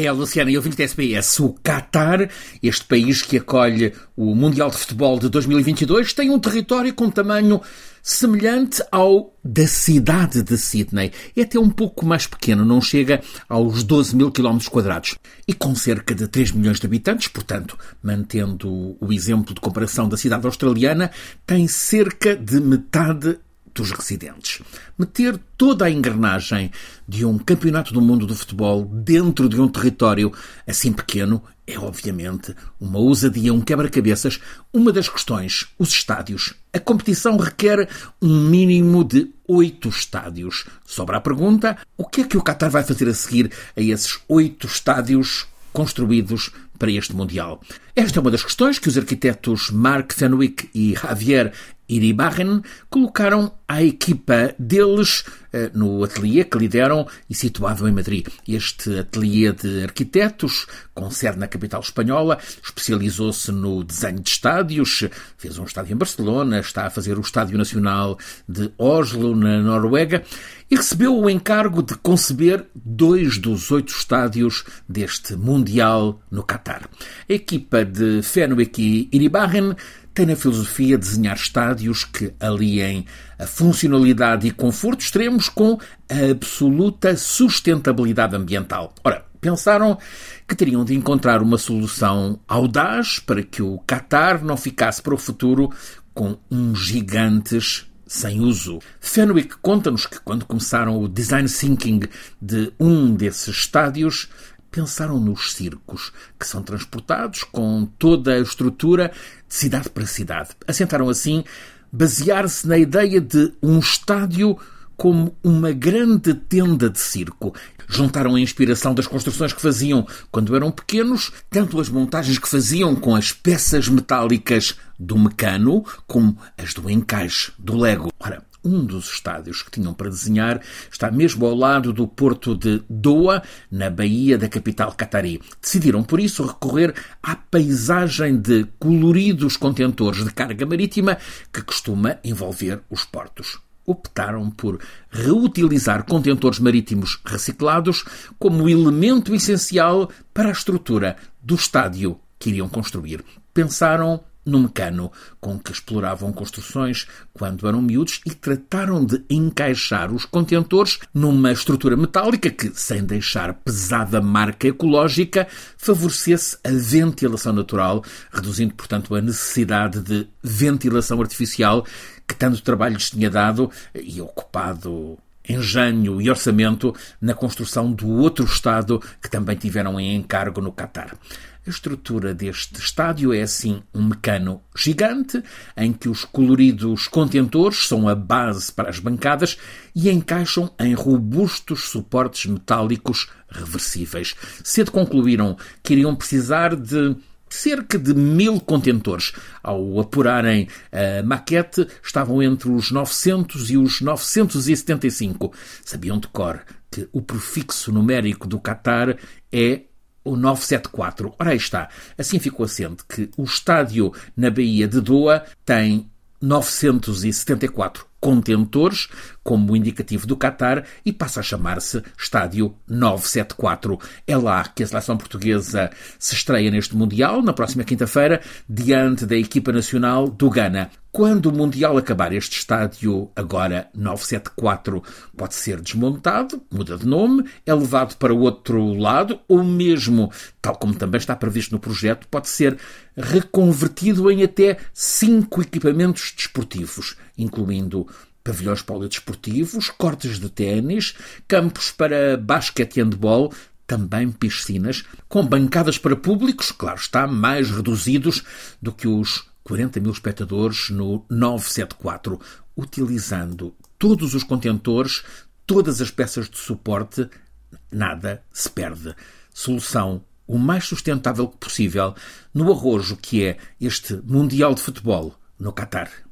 É, Luciana, e ouvinte da SBS, o Qatar, este país que acolhe o Mundial de Futebol de 2022, tem um território com tamanho semelhante ao da cidade de Sydney. É até um pouco mais pequeno, não chega aos 12 mil quilómetros quadrados. E com cerca de 3 milhões de habitantes, portanto, mantendo o exemplo de comparação da cidade australiana, tem cerca de metade dos residentes. Meter toda a engrenagem de um campeonato do mundo do futebol dentro de um território assim pequeno é, obviamente, uma ousadia, um quebra-cabeças. Uma das questões, os estádios. A competição requer um mínimo de oito estádios. Sobra a pergunta: o que é que o Qatar vai fazer a seguir a esses oito estádios construídos para este Mundial? Esta é uma das questões que os arquitetos Mark Fenwick e Javier Iribarren colocaram a equipa deles eh, no ateliê que lideram e situado em Madrid. Este ateliê de arquitetos, com sede na capital espanhola, especializou-se no desenho de estádios, fez um estádio em Barcelona, está a fazer o Estádio Nacional de Oslo, na Noruega, e recebeu o encargo de conceber dois dos oito estádios deste Mundial no Catar. A equipa de Fenwick e Iribarren tem na filosofia desenhar estádios que aliem a funcionalidade e conforto extremos com a absoluta sustentabilidade ambiental. Ora, pensaram que teriam de encontrar uma solução audaz para que o Qatar não ficasse para o futuro com uns gigantes sem uso. Fenwick conta-nos que quando começaram o design thinking de um desses estádios, pensaram nos circos, que são transportados com toda a estrutura de cidade para cidade. Assentaram assim basear-se na ideia de um estádio como uma grande tenda de circo. Juntaram a inspiração das construções que faziam quando eram pequenos, tanto as montagens que faziam com as peças metálicas do mecano, como as do encaixe do Lego. Ora, um dos estádios que tinham para desenhar está mesmo ao lado do porto de Doha, na baía da capital catarí. Decidiram, por isso, recorrer à paisagem de coloridos contentores de carga marítima que costuma envolver os portos optaram por reutilizar contentores marítimos reciclados como elemento essencial para a estrutura do estádio que iriam construir. Pensaram no mecano com que exploravam construções quando eram miúdos e trataram de encaixar os contentores numa estrutura metálica que, sem deixar pesada marca ecológica, favorecesse a ventilação natural, reduzindo, portanto, a necessidade de ventilação artificial que tanto trabalho lhes tinha dado e ocupado engenho e orçamento na construção do outro Estado que também tiveram em encargo no Catar. A estrutura deste estádio é assim um mecano gigante, em que os coloridos contentores são a base para as bancadas e encaixam em robustos suportes metálicos reversíveis. Cedo concluíram que iriam precisar de cerca de mil contentores. Ao apurarem a maquete, estavam entre os 900 e os 975. Sabiam de cor que o prefixo numérico do Qatar é o 974. Ora aí está. Assim ficou assente que o estádio na Baía de Doa tem 974 contentores, como indicativo do Qatar, e passa a chamar-se Estádio 974. É lá que a seleção portuguesa se estreia neste Mundial, na próxima quinta-feira, diante da equipa nacional do Ghana. Quando o Mundial acabar, este estádio, agora 974, pode ser desmontado, muda de nome, é levado para o outro lado, ou mesmo, tal como também está previsto no projeto, pode ser reconvertido em até cinco equipamentos desportivos, incluindo pavilhões poliedesportivos, cortes de ténis, campos para basquete e handball, também piscinas, com bancadas para públicos, claro está, mais reduzidos do que os 40 mil espectadores no 974, utilizando todos os contentores, todas as peças de suporte, nada se perde. Solução o mais sustentável possível no arrojo que é este Mundial de Futebol no Catar.